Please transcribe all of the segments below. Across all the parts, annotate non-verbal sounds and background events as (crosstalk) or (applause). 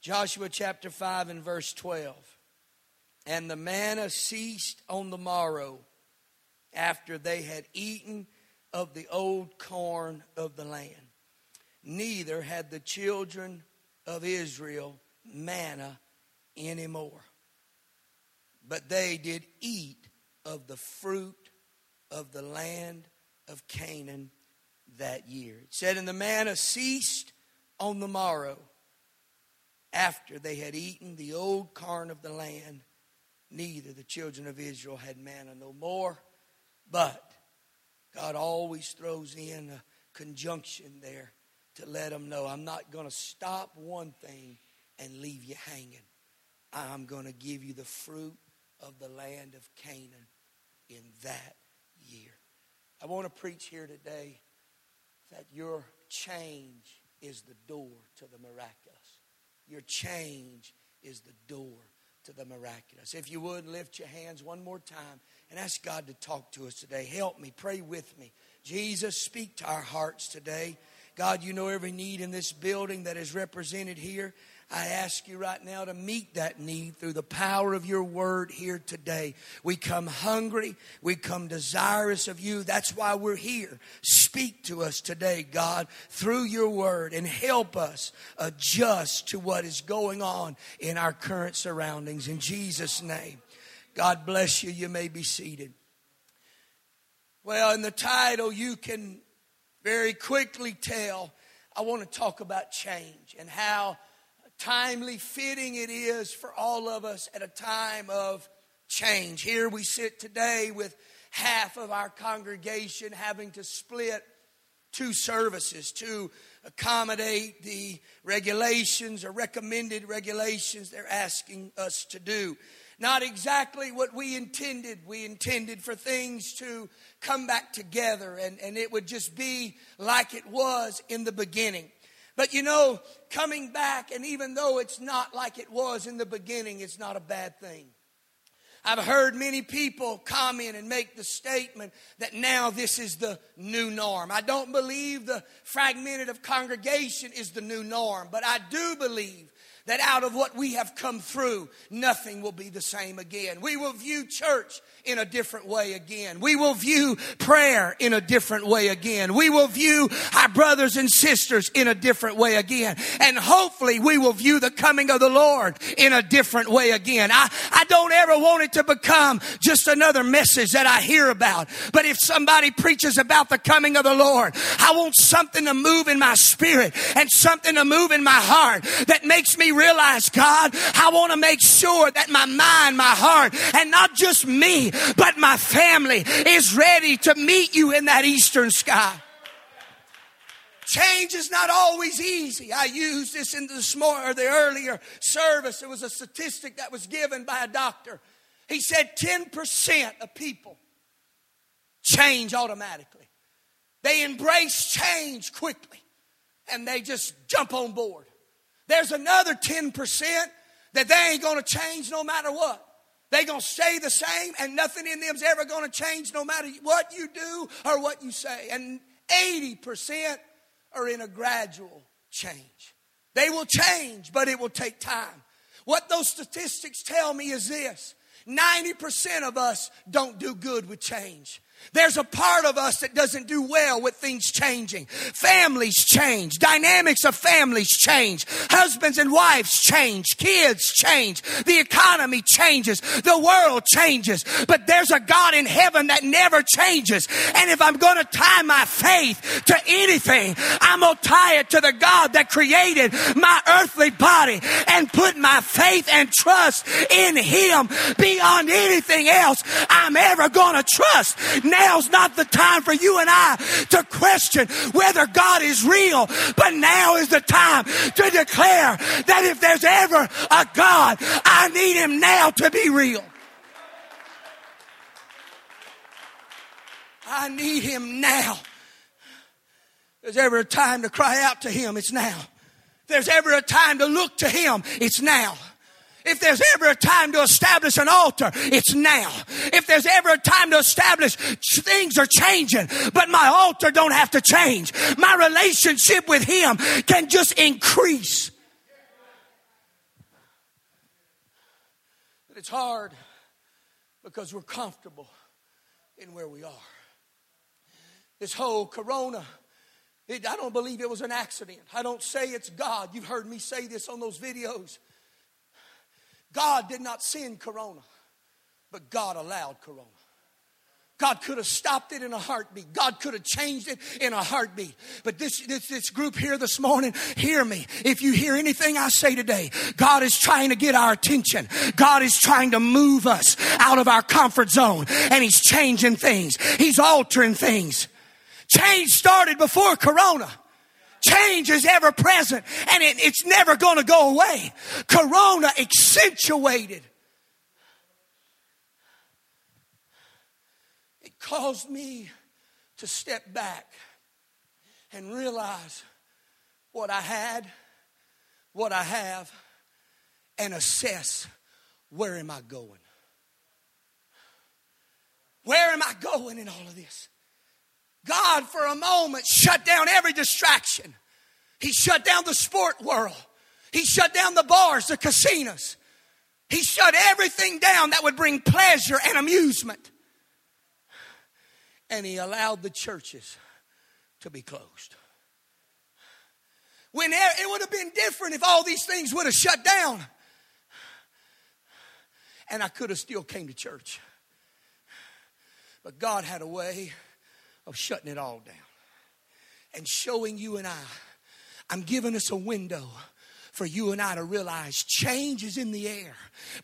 Joshua chapter 5 and verse 12. And the manna ceased on the morrow after they had eaten of the old corn of the land. Neither had the children of Israel manna anymore. But they did eat of the fruit of the land of Canaan that year. It said, And the manna ceased on the morrow after they had eaten the old corn of the land. Neither the children of Israel had manna no more. But God always throws in a conjunction there to let them know I'm not going to stop one thing and leave you hanging. I'm going to give you the fruit of the land of Canaan in that year. I want to preach here today that your change is the door to the miraculous. Your change is the door to the miraculous. If you would, lift your hands one more time and ask God to talk to us today. Help me, pray with me. Jesus, speak to our hearts today. God, you know every need in this building that is represented here. I ask you right now to meet that need through the power of your word here today. We come hungry. We come desirous of you. That's why we're here. Speak to us today, God, through your word and help us adjust to what is going on in our current surroundings. In Jesus' name. God bless you. You may be seated. Well, in the title, you can very quickly tell I want to talk about change and how timely, fitting it is for all of us at a time of change. Here we sit today with half of our congregation having to split two services to accommodate the regulations or recommended regulations they're asking us to do. Not exactly what we intended. We intended for things to come back together and, and it would just be like it was in the beginning. But you know, coming back, and even though it's not like it was in the beginning, it's not a bad thing. I've heard many people comment and make the statement that now this is the new norm. I don't believe the fragmented of congregation is the new norm, but I do believe that out of what we have come through, nothing will be the same again. We will view church in a different way again. We will view prayer in a different way again. We will view our brothers and sisters in a different way again. And hopefully we will view the coming of the Lord in a different way again. I, I don't ever want it to become just another message that I hear about. But if somebody preaches about the coming of the Lord, I want something to move in my spirit and something to move in my heart that makes me realize, God, I want to make sure that my mind, my heart, and not just me, but my family is ready to meet you in that eastern sky. Change is not always easy. I used this in the small or the earlier service. It was a statistic that was given by a doctor. He said 10% of people change automatically. They embrace change quickly and they just jump on board. There's another 10% that they ain't going to change no matter what. They're to stay the same, and nothing in them's ever to change no matter what you do or what you say. And 80% are in a gradual change. They will change, but it will take time. What those statistics tell me is this 90% of us don't do good with change. There's a part of us that doesn't do well with things changing. Families change. Dynamics of families change. Husbands and wives change. Kids change. The economy changes. The world changes. But there's a God in heaven that never changes. And if I'm going to tie my faith to anything, I'm going to tie it to the God that created my earthly body and put my faith and trust in Him beyond anything else I'm ever going to trust now's not the time for you and I to question whether God is real, but now is the time to declare that if there's ever a God, I need him now to be real. I need him now. There's ever a time to cry out to him, it's now. There's ever a time to look to him, it's now. If there's ever a time to establish an altar, it's now. If there's ever a time to establish things are changing, but my altar don't have to change. My relationship with Him can just increase. But it's hard because we're comfortable in where we are. This whole corona, it, I don't believe it was an accident. I don't say it's God. You've heard me say this on those videos. God did not send corona, but God allowed corona. God could have stopped it in a heartbeat. God could have changed it in a heartbeat. But this, this, this group here this morning, hear me. If you hear anything I say today, God is trying to get our attention. God is trying to move us out of our comfort zone and He's changing things. He's altering things. Change started before Corona. Change is ever present and it, it's never going to go away. Corona accentuated It caused me to step back and realize what I had, what I have, and assess where am I going? Where am I going in all of this? God, for a moment, shut down every distraction. He shut down the sport world. He shut down the bars, the casinos. He shut everything down that would bring pleasure and amusement and he allowed the churches to be closed. When it would have been different if all these things would have shut down. And I could have still came to church. But God had a way of shutting it all down and showing you and I. I'm giving us a window for you and I to realize change is in the air,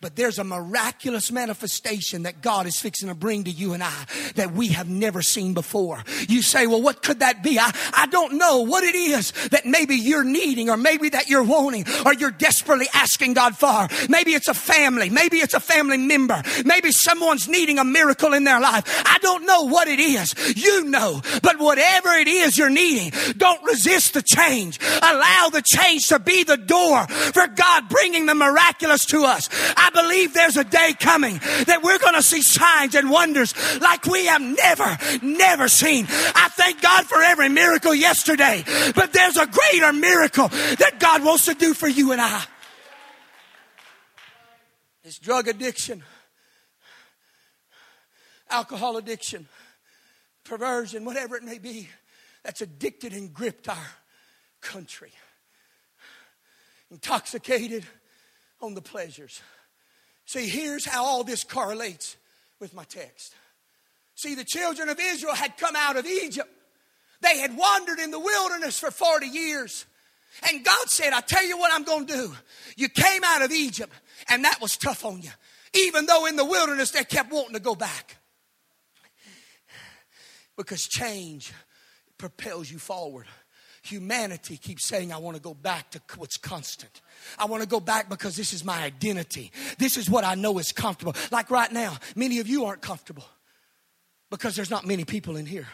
but there's a miraculous manifestation that God is fixing to bring to you and I that we have never seen before. You say, well, what could that be? I, I don't know what it is that maybe you're needing or maybe that you're wanting or you're desperately asking God for. Maybe it's a family. Maybe it's a family member. Maybe someone's needing a miracle in their life. I don't know what it is. You know, but whatever it is you're needing, don't resist the change. Allow the change to be the door door for God bringing the miraculous to us. I believe there's a day coming that we're going to see signs and wonders like we have never, never seen. I thank God for every miracle yesterday, but there's a greater miracle that God wants to do for you and I. It's drug addiction, alcohol addiction, perversion, whatever it may be, that's addicted and gripped our country intoxicated on the pleasures. See, here's how all this correlates with my text. See, the children of Israel had come out of Egypt. They had wandered in the wilderness for 40 years. And God said, I tell you what I'm going to do. You came out of Egypt, and that was tough on you. Even though in the wilderness they kept wanting to go back. Because change propels you forward humanity keeps saying, I want to go back to what's constant. I want to go back because this is my identity. This is what I know is comfortable. Like right now, many of you aren't comfortable because there's not many people in here.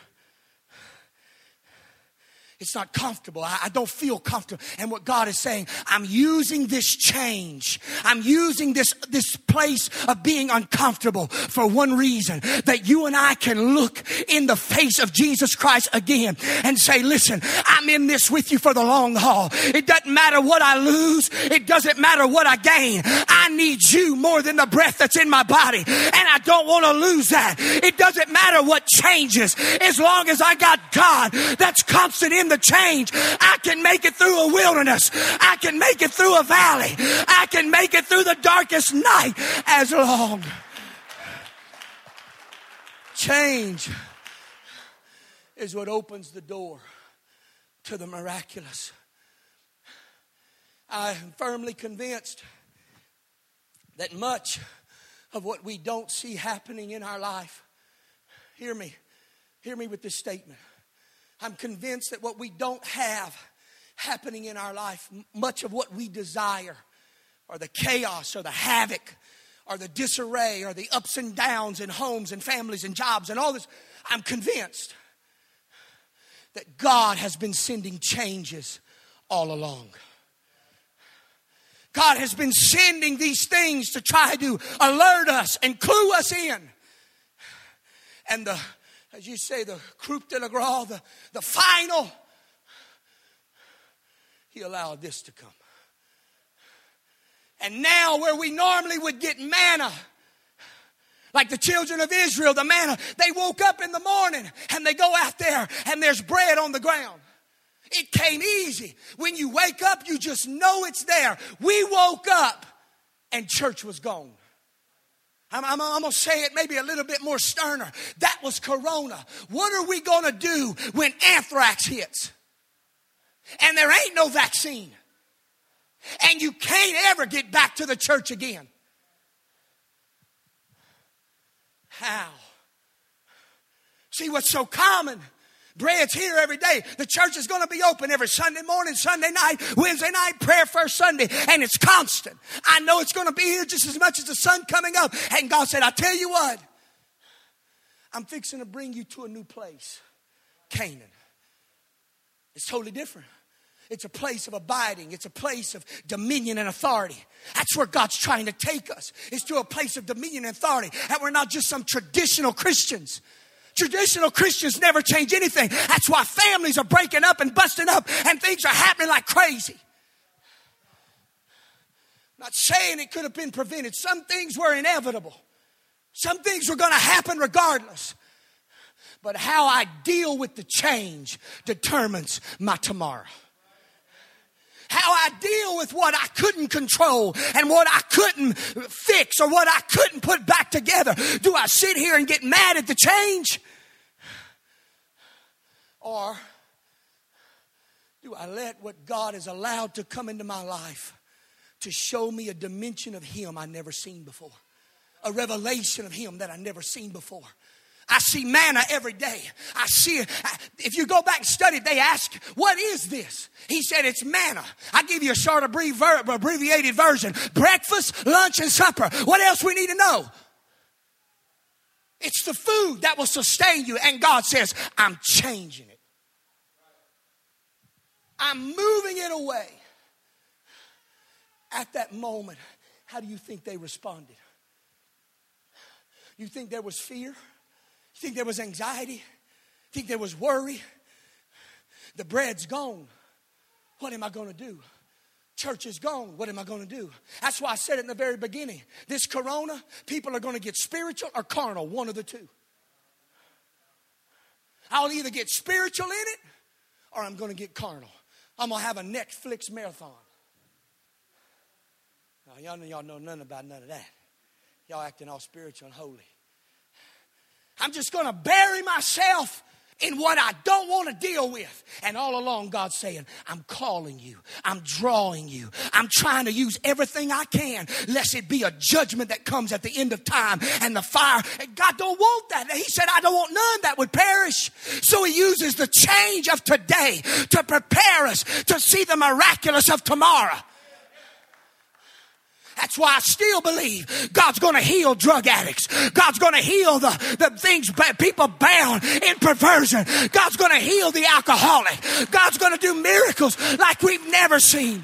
It's not comfortable. I, I, don't feel comfortable. And what God is saying, I'm using this change. I'm using this, this place of being uncomfortable for one reason that you and I can look in the face of Jesus Christ again and say, listen, I'm in this with you for the long haul. It doesn't matter what I lose. It doesn't matter what I gain. I need you more than the breath that's in my body. And I don't want to lose that. It doesn't matter what changes as long as I got God that's constant in the change. I can make it through a wilderness. I can make it through a valley. I can make it through the darkest night as long. Change is what opens the door to the miraculous. I am firmly convinced that much of what we don't see happening in our life, hear me, hear me with this statement. I'm convinced that what we don't have happening in our life, much of what we desire, or the chaos, or the havoc, or the disarray, or the ups and downs in homes and families and jobs and all this, I'm convinced that God has been sending changes all along. God has been sending these things to try to alert us and clue us in. And the as you say, the coup de la grace, the, the final, he allowed this to come. And now, where we normally would get manna, like the children of Israel, the manna, they woke up in the morning and they go out there and there's bread on the ground. It came easy. When you wake up, you just know it's there. We woke up and church was gone. I'm, I'm, I'm, going to say it maybe a little bit more sterner. That was Corona. What are we going to do when anthrax hits? And there ain't no vaccine. And you can't ever get back to the church again. How? See what's so common Bread's here every day. The church is going to be open every Sunday morning, Sunday night, Wednesday night, prayer first Sunday, and it's constant. I know it's going to be here just as much as the sun coming up. And God said, I tell you what, I'm fixing to bring you to a new place Canaan. It's totally different. It's a place of abiding. It's a place of dominion and authority. That's where God's trying to take us. It's to a place of dominion and authority. And we're not just some traditional Christians. Traditional Christians never change anything. That's why families are breaking up and busting up and things are happening like crazy. I'm not saying it could have been prevented. Some things were inevitable. Some things were going to happen regardless. But how I deal with the change determines my tomorrow how I deal with what I couldn't control and what I couldn't fix or what I couldn't put back together. Do I sit here and get mad at the change? Or do I let what God has allowed to come into my life to show me a dimension of Him I never seen before? A revelation of Him that I never seen before. I see manna every day. I see. If you go back and study, they ask, What is this? He said, It's manna. I give you a short abbreviated version breakfast, lunch, and supper. What else we need to know? It's the food that will sustain you. And God says, I'm changing it, I'm moving it away. At that moment, how do you think they responded? You think there was fear? Think there was anxiety? Think there was worry? The bread's gone. What am I going to do? Church is gone. What am I going to do? That's why I said it in the very beginning. This corona, people are going to get spiritual or carnal, one of the two. I'll either get spiritual in it or I'm going to get carnal. I'm going to have a Netflix marathon. Now, y'all know, y'all know nothing about none of that. Y'all acting all spiritual and holy. I'm just going to bury myself in what I don't want to deal with. And all along, God's saying, I'm calling you. I'm drawing you. I'm trying to use everything I can, lest it be a judgment that comes at the end of time and the fire. And God don't want that. He said, I don't want none that would perish. So he uses the change of today to prepare us to see the miraculous of tomorrow. That's why I still believe God's going to heal drug addicts. God's going to heal the, the things people bound in perversion. God's going to heal the alcoholic. God's going to do miracles like we've never seen.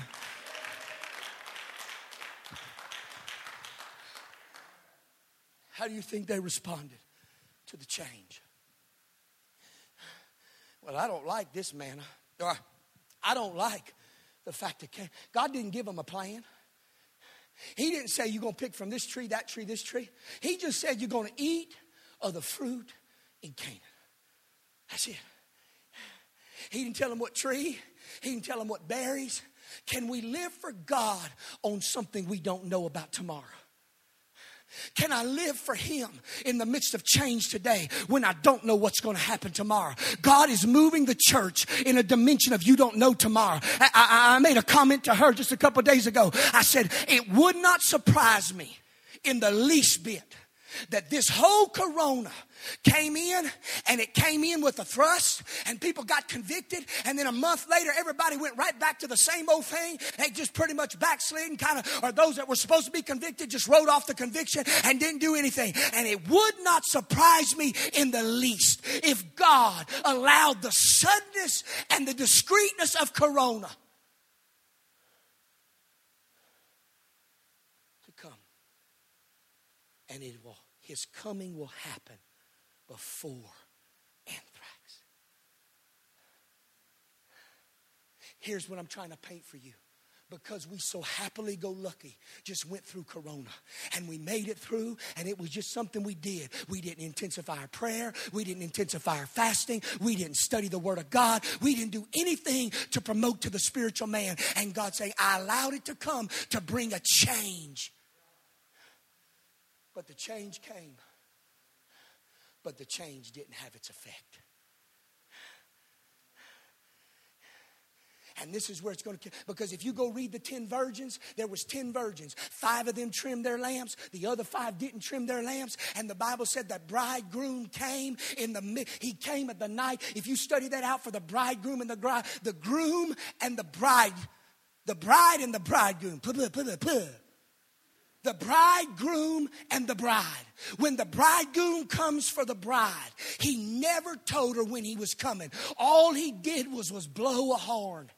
How do you think they responded to the change? Well, I don't like this manna. Or I don't like the fact that God didn't give them a plan. He didn't say you're going to pick from this tree, that tree, this tree. He just said you're going to eat of the fruit in Canaan. That's it. He didn't tell them what tree, he didn't tell them what berries. Can we live for God on something we don't know about tomorrow? Can I live for Him in the midst of change today when I don't know what's going to happen tomorrow? God is moving the church in a dimension of you don't know tomorrow. I, I, I made a comment to her just a couple days ago. I said, It would not surprise me in the least bit that this whole corona came in and it came in with a thrust and people got convicted. And then a month later everybody went right back to the same old thing. They just pretty much backslid and kind of or those that were supposed to be convicted just wrote off the conviction and didn't do anything. And it would not surprise me in the least if god allowed the suddenness and the discreetness of corona to come and it will his coming will happen before anthrax. Here's what I'm trying to paint for you. Because we so happily go lucky just went through corona. And we made it through and it was just something we did. We didn't intensify our prayer. We didn't intensify our fasting. We didn't study the word of god. We didn't do anything to promote to the spiritual man. And god saying i allowed it to come to bring a change but the change came. But the change didn't have its effect. And this is where it's going to because if you go read the 10 virgins there was 10 virgins. Five of them trimmed their lamps the other five didn't trim their lamps. And the bible said that bridegroom came in the he came at the night. If you study that out for the bridegroom and the bride the groom and the bride the bride and the bridegroom the bridegroom and the bride. When the bridegroom comes for the bride, he never told her when he was coming. All he did was, was blow a horn.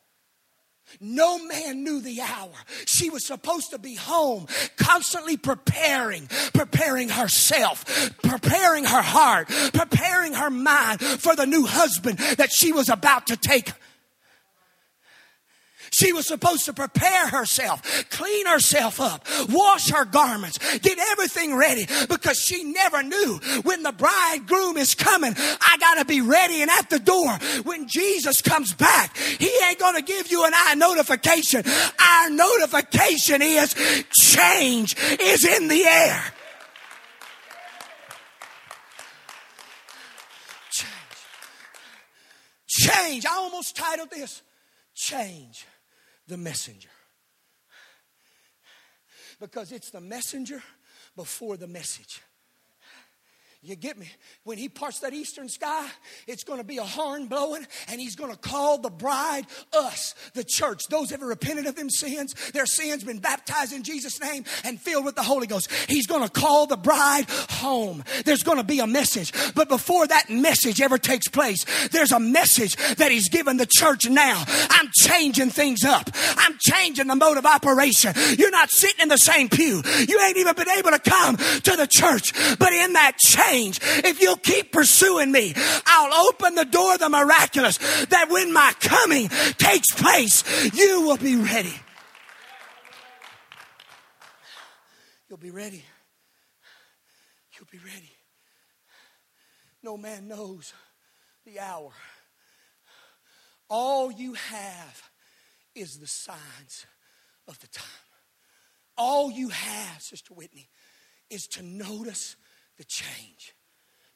No man knew the hour. She was supposed to be home, constantly preparing, preparing herself, preparing her heart, preparing her mind for the new husband that she was about to take she was supposed to prepare herself, clean herself up, wash her garments, get everything ready because she never knew when the bridegroom is coming. I got to be ready and at the door when Jesus comes back. He ain't going to give you an eye notification. Our notification is change is in the air. Change. Change. I almost titled this Change the messenger. Because it's the messenger before the message. You get me? When he parts that eastern sky, it's going to be a horn blowing, and he's going to call the bride us, the church, those ever repented of them sins, their sins been baptized in Jesus' name and filled with the Holy Ghost. He's going to call the bride home. There's going to be a message. But before that message ever takes place, there's a message that he's given the church now. I'm changing things up. I'm changing the mode of operation. You're not sitting in the same pew. You ain't even been able to come to the church. But in that change, change. If you'll keep pursuing me, I'll open the door of the miraculous that when my coming takes place, you will be ready. You'll be ready. You'll be ready. No man knows the hour. All you have is the signs of the time. All you have, Sister Whitney, is to notice the change.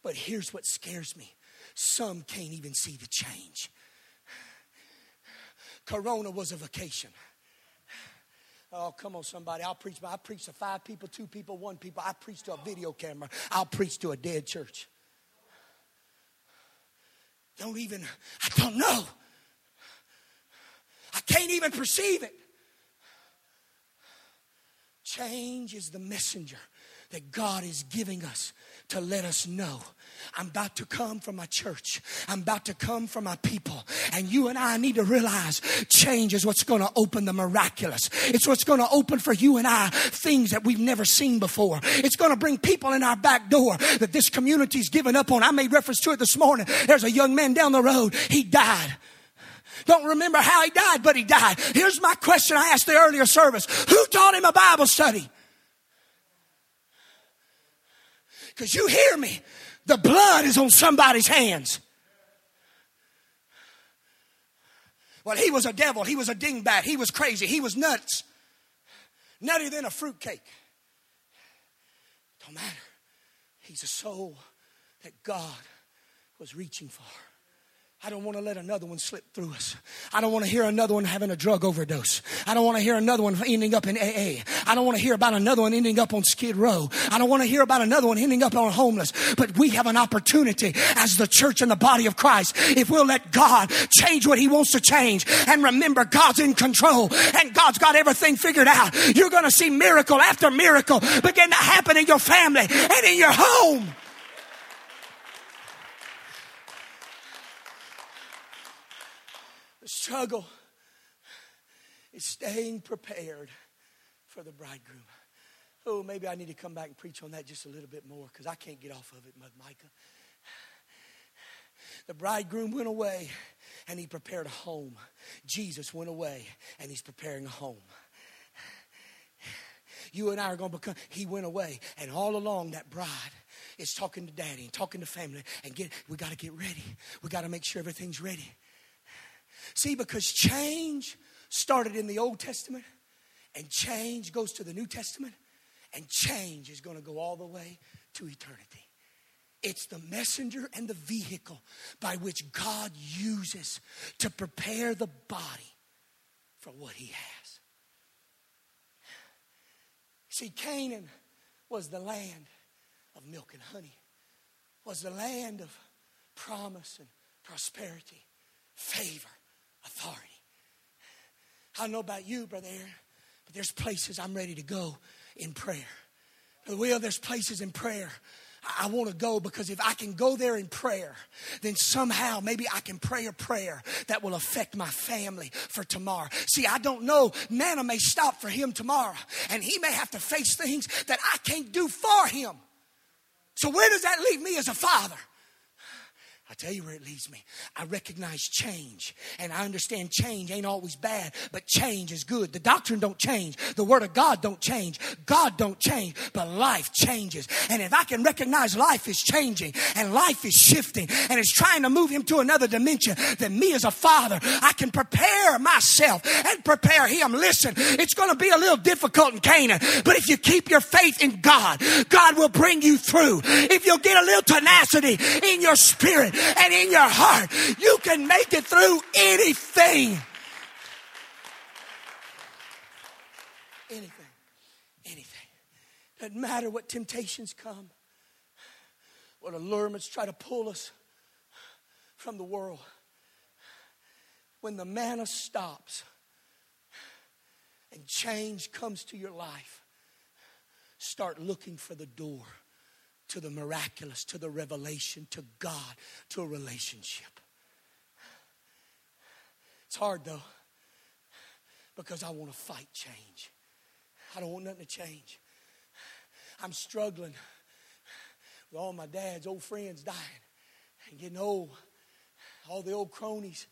But here's what scares me some can't even see the change. Corona was a vacation. Oh, come on, somebody. I'll preach. I preach to five people, two people, one people. I preach to a video camera. I'll preach to a dead church. Don't even, I don't know. I can't even perceive it. Change is the messenger that God is giving us to let us know I'm about to come from my church. I'm about to come from my people. And you and I need to realize change is what's going to open the miraculous. It's what's going to open for you and I things that we've never seen before. It's going to bring people in our back door that this community's given up on. I made reference to it this morning. There's a young man down the road. He died. Don't remember how he died, but he died. Here's my question I asked the earlier service. Who taught him a Bible study? Because you hear me, the blood is on somebody's hands. Well, he was a devil. He was a dingbat. He was crazy. He was nuts. Nuttier than a fruitcake. Don't matter. He's a soul that God was reaching for. I don't want to let another one slip through us. I don't want to hear another one having a drug overdose. I don't want to hear another one ending up in AA. I don't want to hear about another one ending up on Skid Row. I don't want to hear about another one ending up on homeless. But we have an opportunity as the church and the body of Christ if we'll let God change what He wants to change and remember God's in control and God's got everything figured out. You're going to see miracle after miracle begin to happen in your family and in your home. Struggle is staying prepared for the bridegroom. Oh, maybe I need to come back and preach on that just a little bit more because I can't get off of it, Mother Micah. The bridegroom went away and he prepared a home. Jesus went away and he's preparing a home. You and I are going to become, he went away. And all along, that bride is talking to daddy and talking to family and get, we got to get ready. We got to make sure everything's ready. See, because change started in the Old Testament and change goes to the New Testament and change is going to go all the way to eternity. It's the messenger and the vehicle by which God uses to prepare the body for what he has. See, Canaan was the land of milk and honey, was the land of promise and prosperity, favor, authority. I don't know about you, Brother Aaron, but there's places I'm ready to go in prayer. Will, there's places in prayer I want to go because if I can go there in prayer, then somehow maybe I can pray a prayer that will affect my family for tomorrow. See, I don't know. Manna may stop for him tomorrow, and he may have to face things that I can't do for him. So, where does that leave me as a father? I tell you where it leads me. I recognize change, and I understand change ain't always bad, but change is good. The doctrine don't change. The word of God don't change. God don't change, but life changes. And if I can recognize life is changing and life is shifting and it's trying to move him to another dimension, then me as a father, I can prepare myself and prepare him. Listen, it's going to be a little difficult in Canaan, but if you keep your faith in God, God will bring you through. If you'll get a little tenacity in your spirit, and in your heart, you can make it through anything. Anything. Anything. Doesn't matter what temptations come, what allurements try to pull us from the world. When the manna stops and change comes to your life, start looking for the door to the miraculous, to the revelation, to God, to a relationship. It's hard though, because I want to fight change. I don't want nothing to change. I'm struggling with all my dad's old friends dying and getting old, all the old cronies.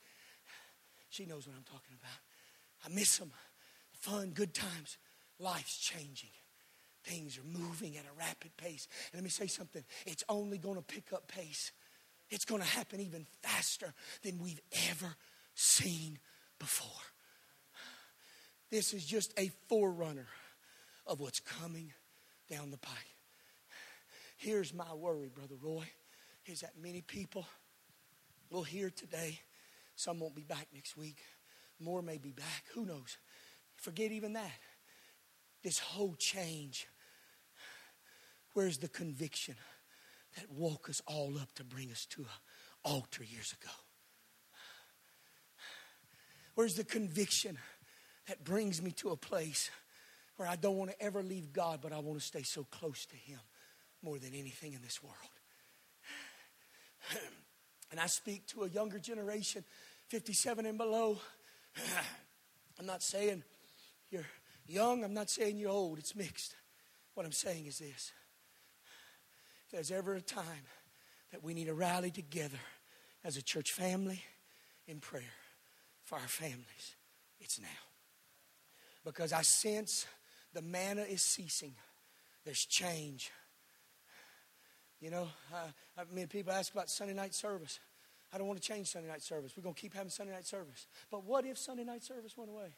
She knows what I'm talking about. I miss them. Fun, good times. Life's changing. Things are moving at a rapid pace. And let me say something it's only going to pick up pace. It's going to happen even faster than we've ever seen before. This is just a forerunner of what's coming down the pike. Here's my worry, Brother Roy, is that many people will hear today. Some won't be back next week. More may be back. Who knows? Forget even that. This whole change Where's the conviction that woke us all up to bring us to an altar years ago? Where's the conviction that brings me to a place where I don't want to ever leave God, but I want to stay so close to Him more than anything in this world? (clears throat) And I speak to a younger generation, 57 and below. (clears throat) I'm not saying you're young, I'm not saying you're old, it's mixed. What I'm saying is this there's ever a time that we need to rally together as a church family in prayer for our families, it's now. Because I sense the manna is ceasing, there's change. You know, I, I mean, people ask about Sunday night service. I don't want to change Sunday night service. We're going to keep having Sunday night service. But what if Sunday night service went away?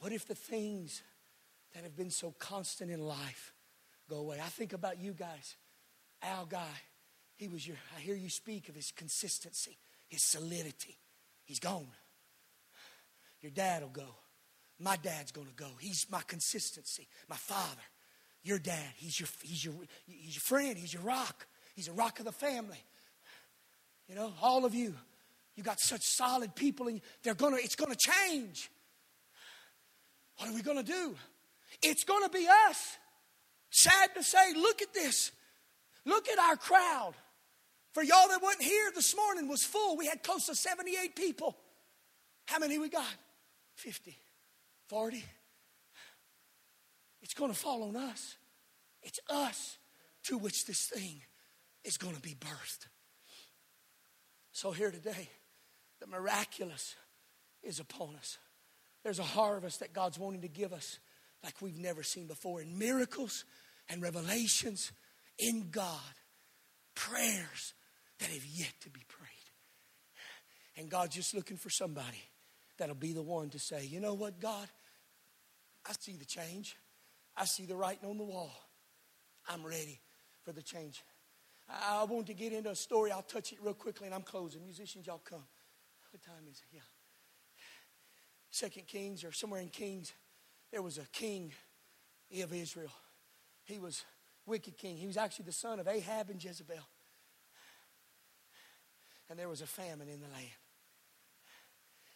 What if the things that have been so constant in life go away. I think about you guys. Al Guy, he was your, I hear you speak of his consistency, his solidity. He's gone. Your dad will go. My dad's going to go. He's my consistency. My father, your dad, he's your, he's your, he's your friend. He's your rock. He's a rock of the family. You know, all of you, you got such solid people, and they're gonna. It's gonna change. What are we gonna do? It's going to be us. Sad to say, look at this. Look at our crowd. For y'all that wasn't here this morning was full. We had close to 78 people. How many we got? 50, 40. It's going to fall on us. It's us to which this thing is going to be birthed. So, here today, the miraculous is upon us. There's a harvest that God's wanting to give us like we've never seen before in miracles and revelations in God, prayers that have yet to be prayed. And God's just looking for somebody that'll be the one to say, you know what, God, I see the change. I see the writing on the wall. I'm ready for the change. I want to get into a story. I'll touch it real quickly and I'm closing. Musicians, y'all come. What time is it? Yeah. Second Kings or somewhere in Kings, there was a king of Israel. He was wicked king. He was actually the son of Ahab and Jezebel. And there was a famine in the land.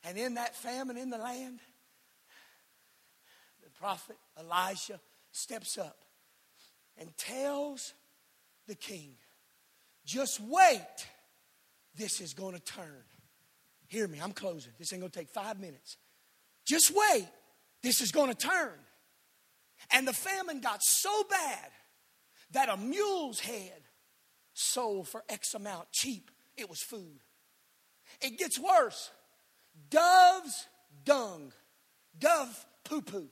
And in that famine in the land, the prophet Elisha steps up and tells the king, just wait, this is going to turn. Hear me, I'm closing. This ain't going to take five minutes. Just wait, this is going to turn. And the famine got so bad that a mule's head sold for X amount cheap. It was food. It gets worse. Dove's dung. Dove poo poo.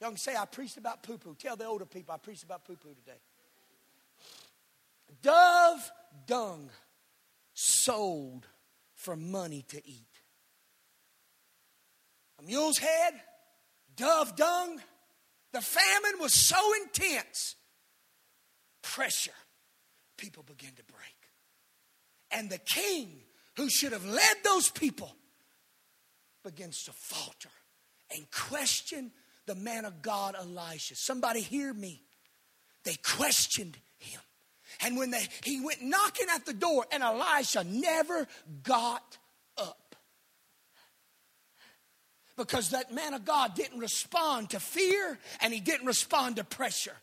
Y'all can say, I preached about poo poo. Tell the older people I preached about poo poo today. Dove dung sold for money to eat. A mule's head, dove dung. The famine was so intense. Pressure. People began to break. And the king, who should have led those people, begins to falter and question the man of God, Elisha. Somebody hear me. They questioned him. And when they, he went knocking at the door, and Elisha never got up. Because that man of God didn't respond to fear and he didn't respond to pressure.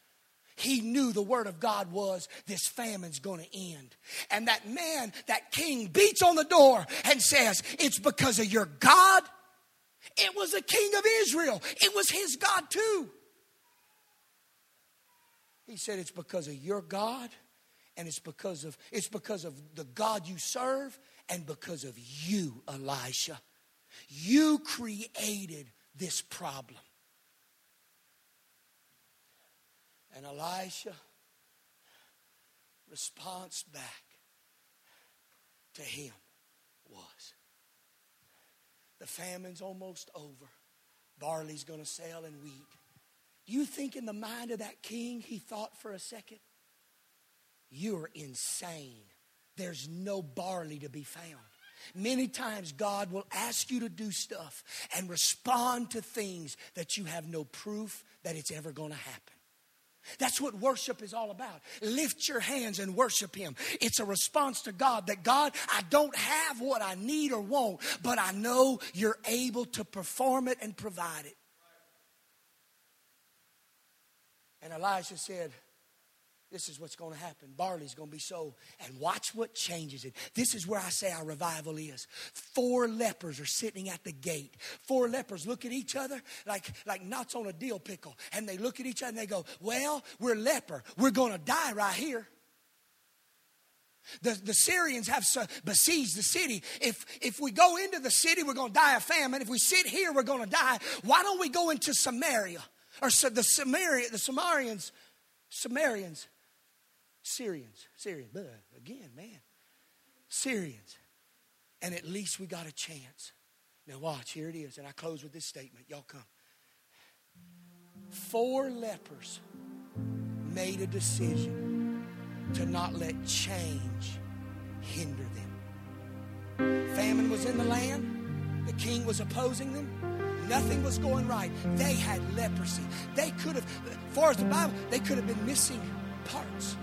He knew the word of God was this famine's going to end. And that man, that king, beats on the door and says, It's because of your God. It was the king of Israel, it was his God too. He said, It's because of your God and it's because of it's because of the God you serve and because of you, Elisha. You created this problem. And Elisha response back to him was the famine's almost over. Barley's going to sell and wheat. Do you think in the mind of that king he thought for a second? You're insane. There's no barley to be found. Many times God will ask you to do stuff and respond to things that you have no proof that it's ever going to happen. That's what worship is all about. Lift your hands and worship Him. It's a response to God that God, I don't have what I need or want, but I know you're able to perform it and provide it. And Elijah said, this is what's going to happen. Barley's going to be sold. And watch what changes it. This is where I say our revival is. Four lepers are sitting at the gate. Four lepers look at each other like, like knots on a dill pickle. And they look at each other and they go, Well, we're leper. We're going to die right here. The, the Syrians have besieged the city. If, if we go into the city, we're going to die of famine. If we sit here, we're going to die. Why don't we go into Samaria? Or the Samaria, the Samarians, Samaritans Syrians, Syrians, again, man, Syrians. And at least we got a chance. Now, watch, here it is. And I close with this statement. Y'all come. Four lepers made a decision to not let change hinder them. Famine was in the land, the king was opposing them. Nothing was going right. They had leprosy. They could have, as far as the Bible, they could have been missing parts.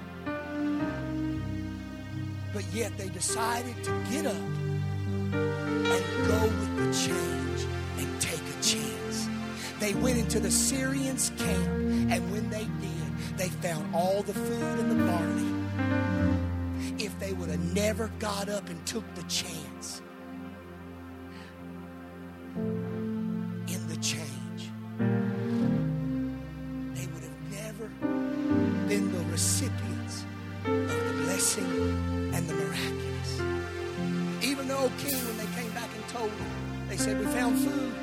But yet they decided to get up and go with the change and take a chance. They went into the Syrians' camp, and when they did, they found all the food and the barley. If they would have never got up and took the chance, in the change, they would have never been the recipients they came back and told miraculous. they said, We found food.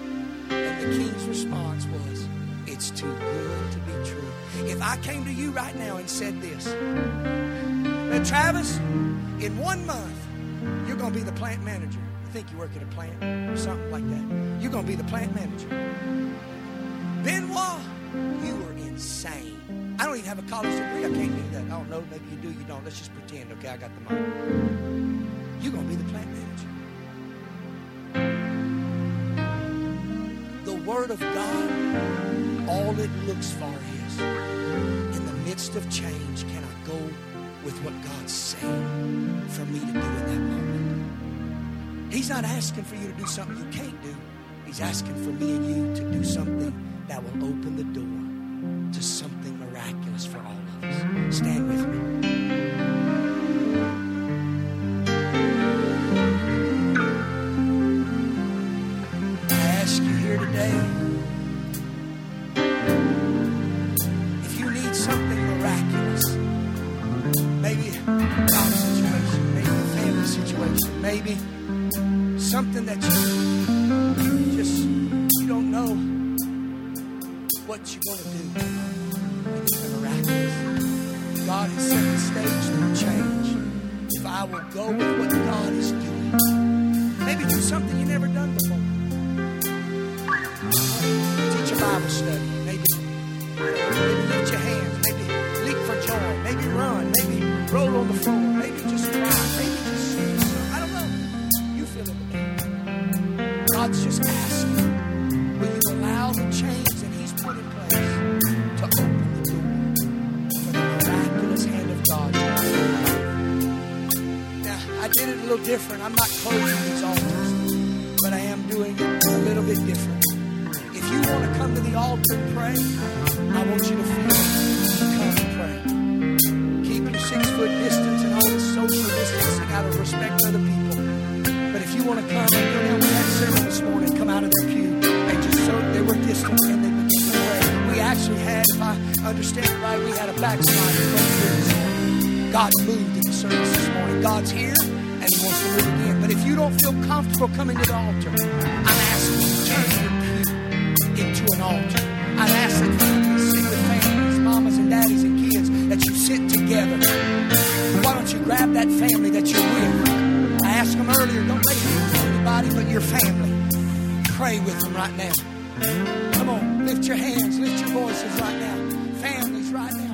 And the king's response was, It's too good to be true. If I came to you right now and said this, that Travis, in one month, you're going to be the plant manager. I think you work at a plant or something like that. You're going to be the plant manager. Benoit, you are insane. I don't even have a college degree. I can't do that. I don't know. Maybe you do, you don't. Let's just pretend. Okay, I got the money. You're going to be the plant manager. Word of God, all it looks for is in the midst of change, can I go with what God's saying for me to do in that moment? He's not asking for you to do something you can't do. He's asking for me and you to do something that will open the door to something miraculous for all of us. Stand with me. Did it a little different. I'm not closing these altars, but I am doing it a little bit different. If you want to come to the altar and pray, I want you to feel to come and pray. Keep your six foot distance and all this social distancing out of respect for other people. But if you want to come and you know, we had several this morning come out of their pew. They just so they were distant and they began to pray. We actually had, if I understand it right, we had a backslider. God moved in the service this morning. God's here and He wants to move again. But if you don't feel comfortable coming to the altar, I'm asking you to turn your pew into an altar. I'd ask that families sit with families, mamas and daddies and kids, that you sit together. Why don't you grab that family that you're with? I asked them earlier, don't lay hands on anybody but your family. Pray with them right now. Come on, lift your hands, lift your voices right now. Families right now.